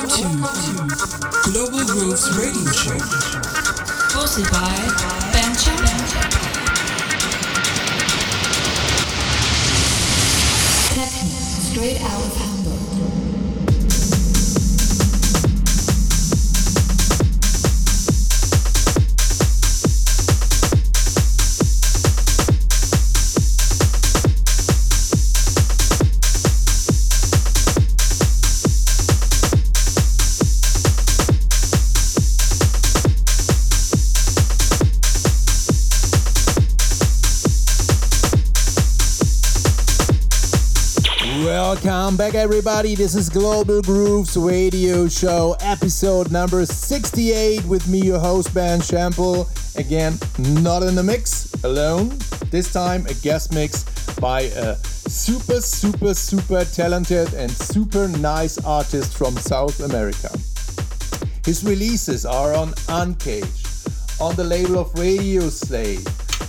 To Global Grooves Radio Show, hosted by Ben Techno, straight out of Welcome back, everybody. This is Global Grooves Radio Show, episode number 68, with me, your host, Ben Shample. Again, not in the mix, alone. This time, a guest mix by a super, super, super talented and super nice artist from South America. His releases are on Uncaged, on the label of Radio Slave,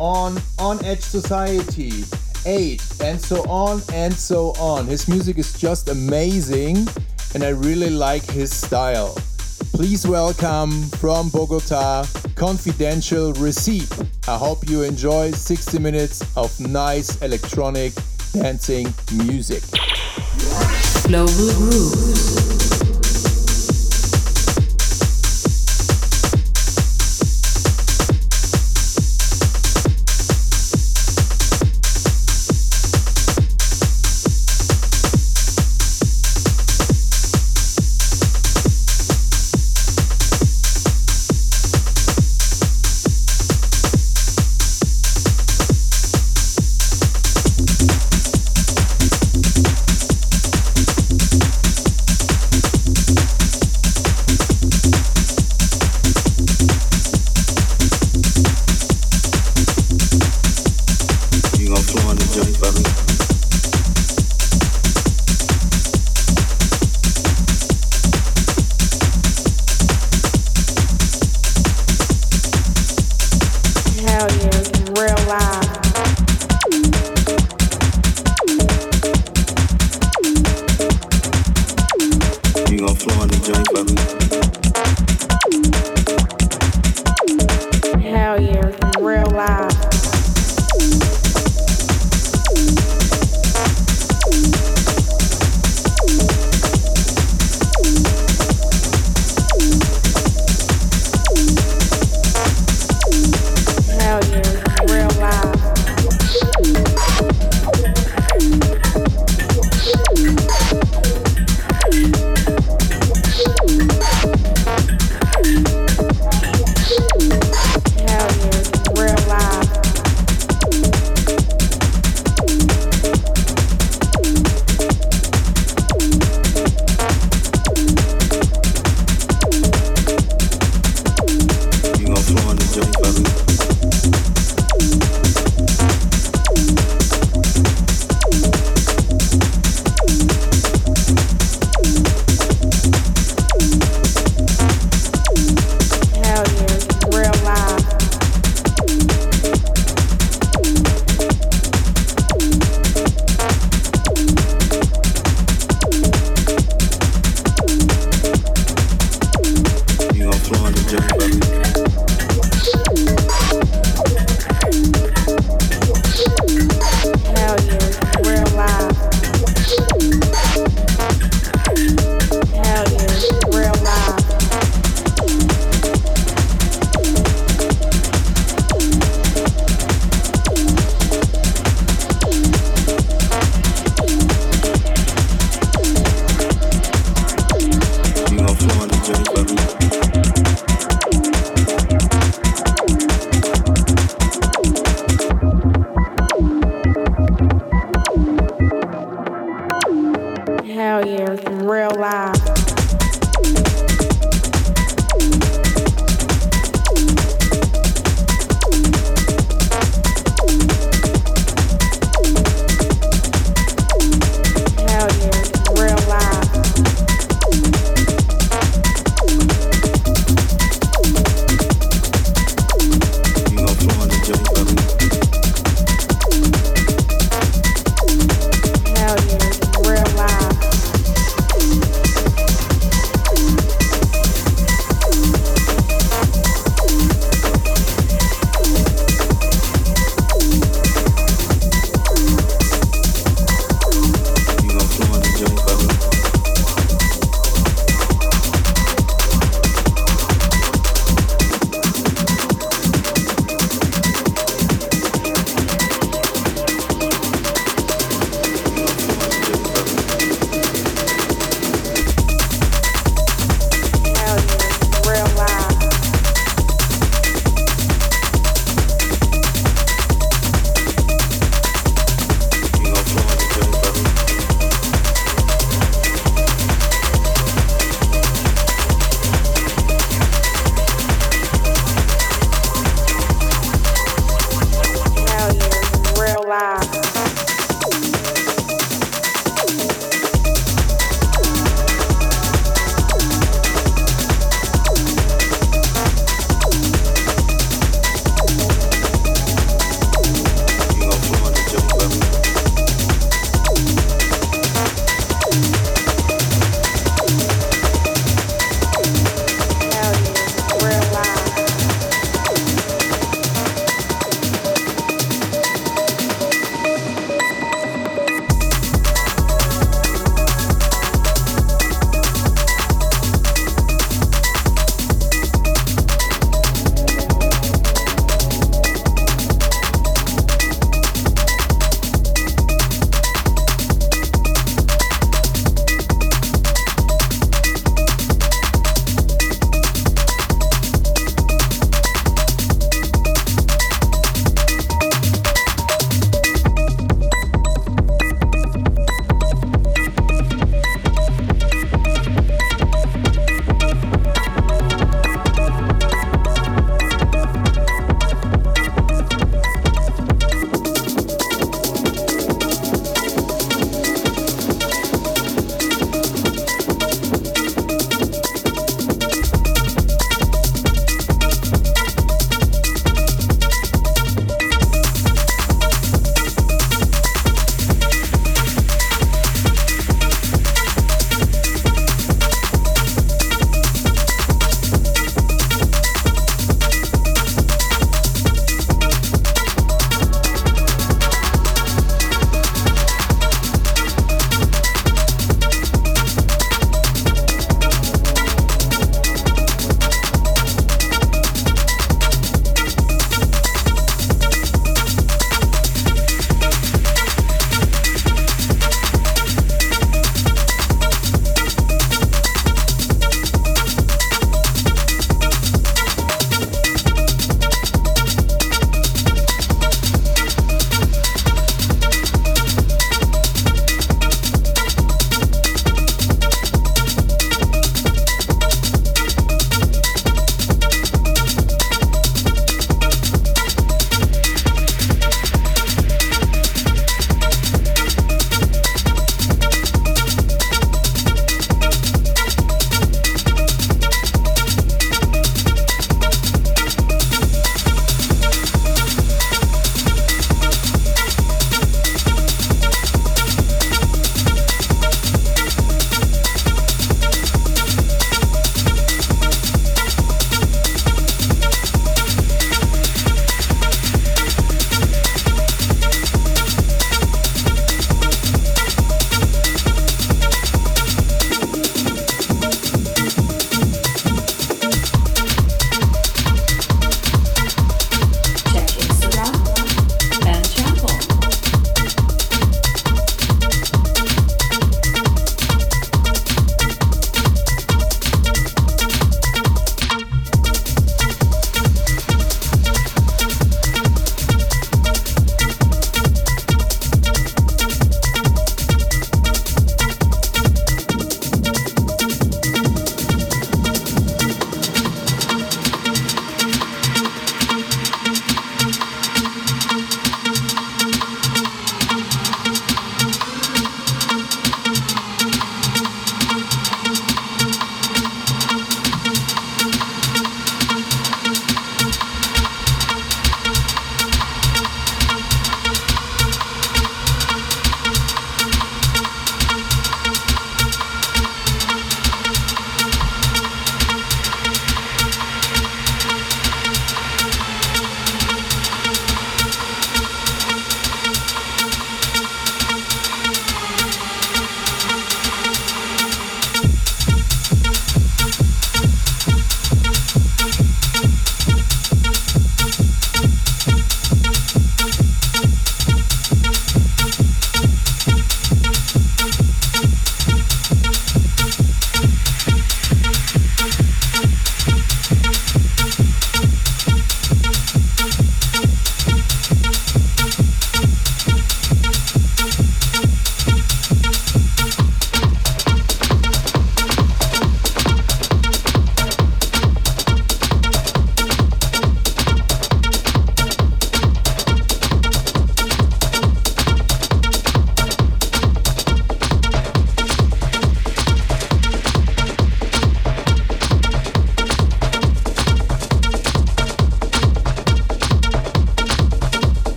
on On Edge Society 8, and so on and so on. His music is just amazing, and I really like his style. Please welcome from Bogota, Confidential Recipe. I hope you enjoy 60 minutes of nice electronic dancing music. Global Grooves.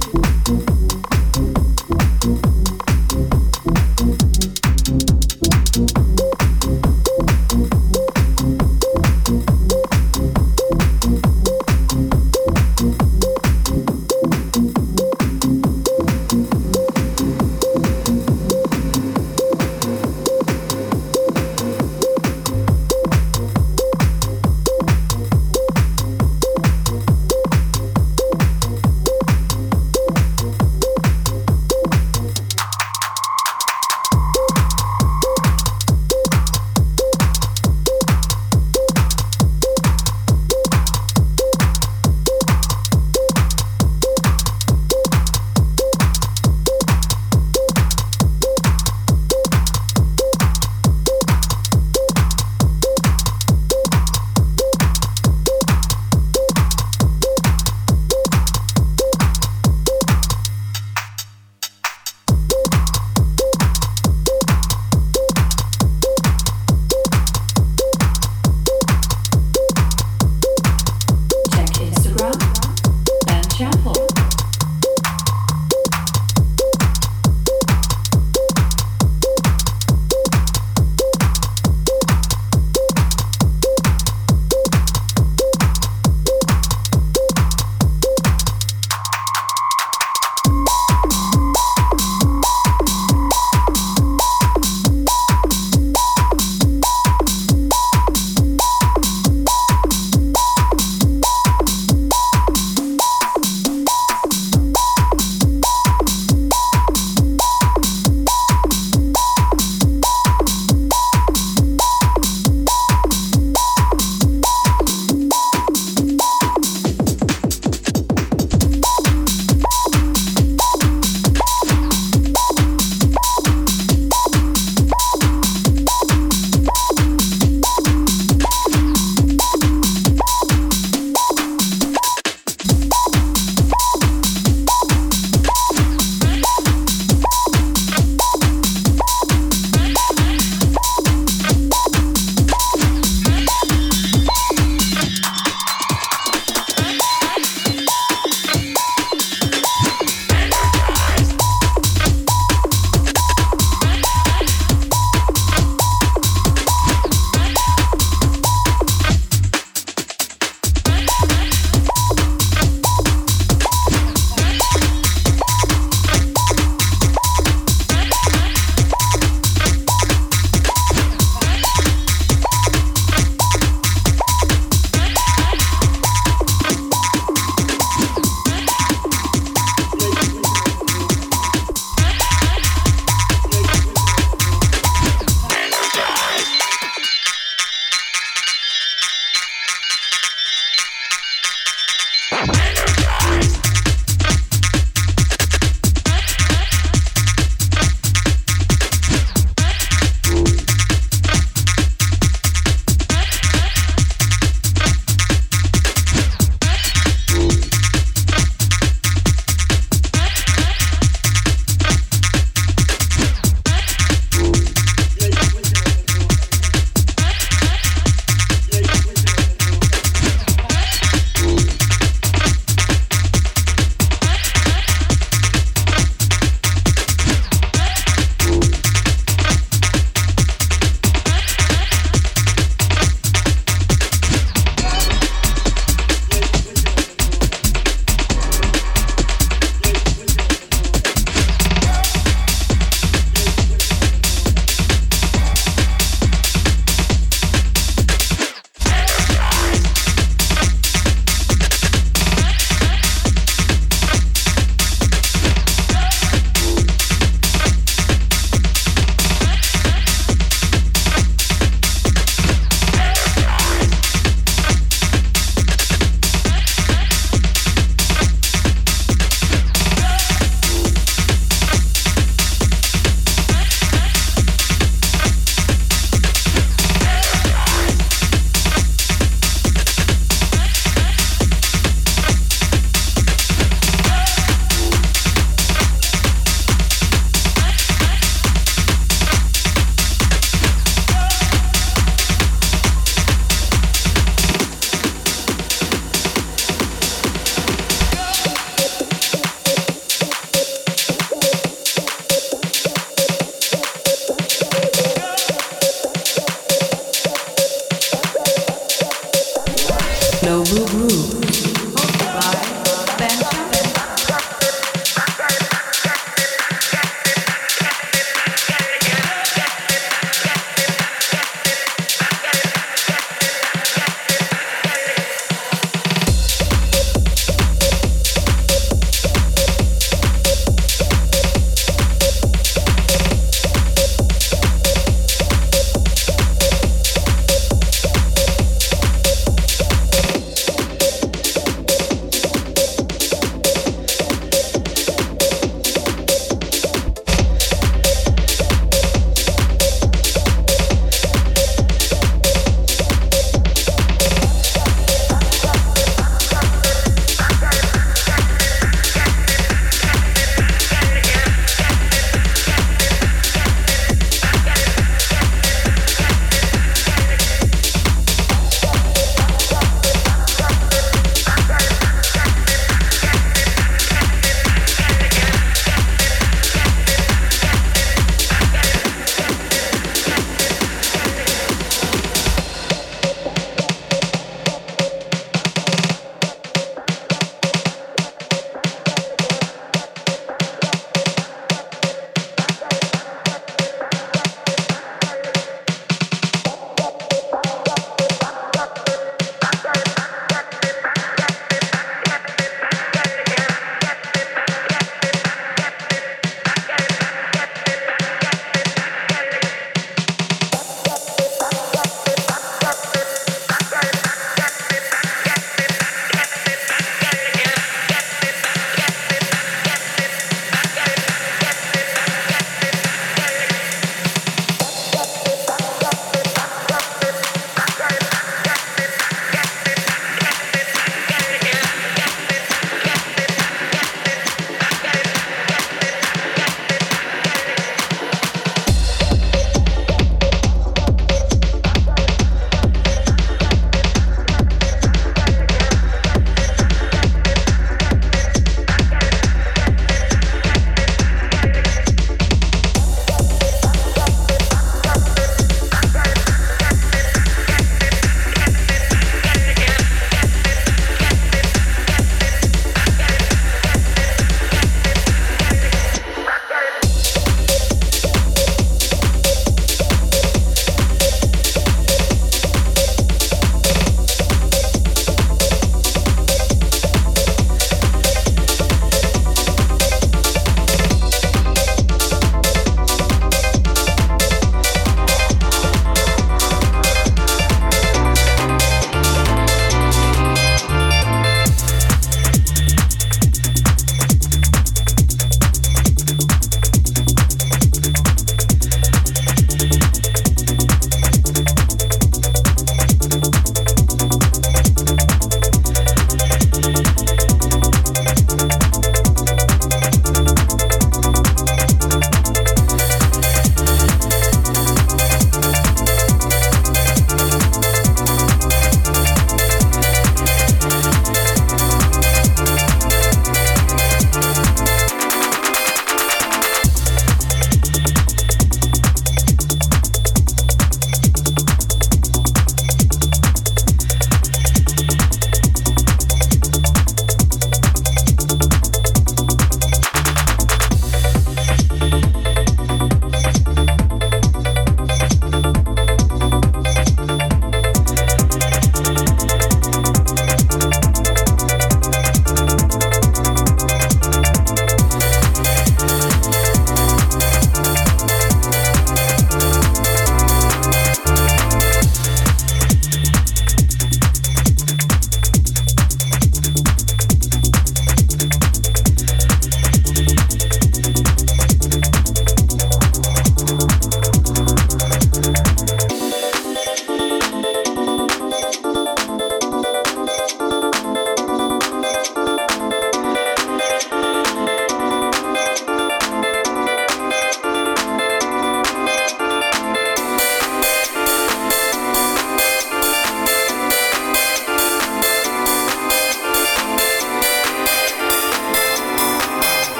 thank you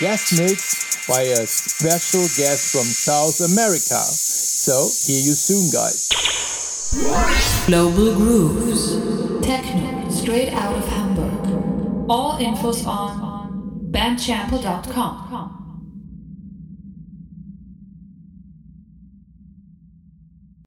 guest mix by a special guest from South America. So, hear you soon, guys. Global Grooves. Techno straight out of Hamburg. All infos on bandchample.com.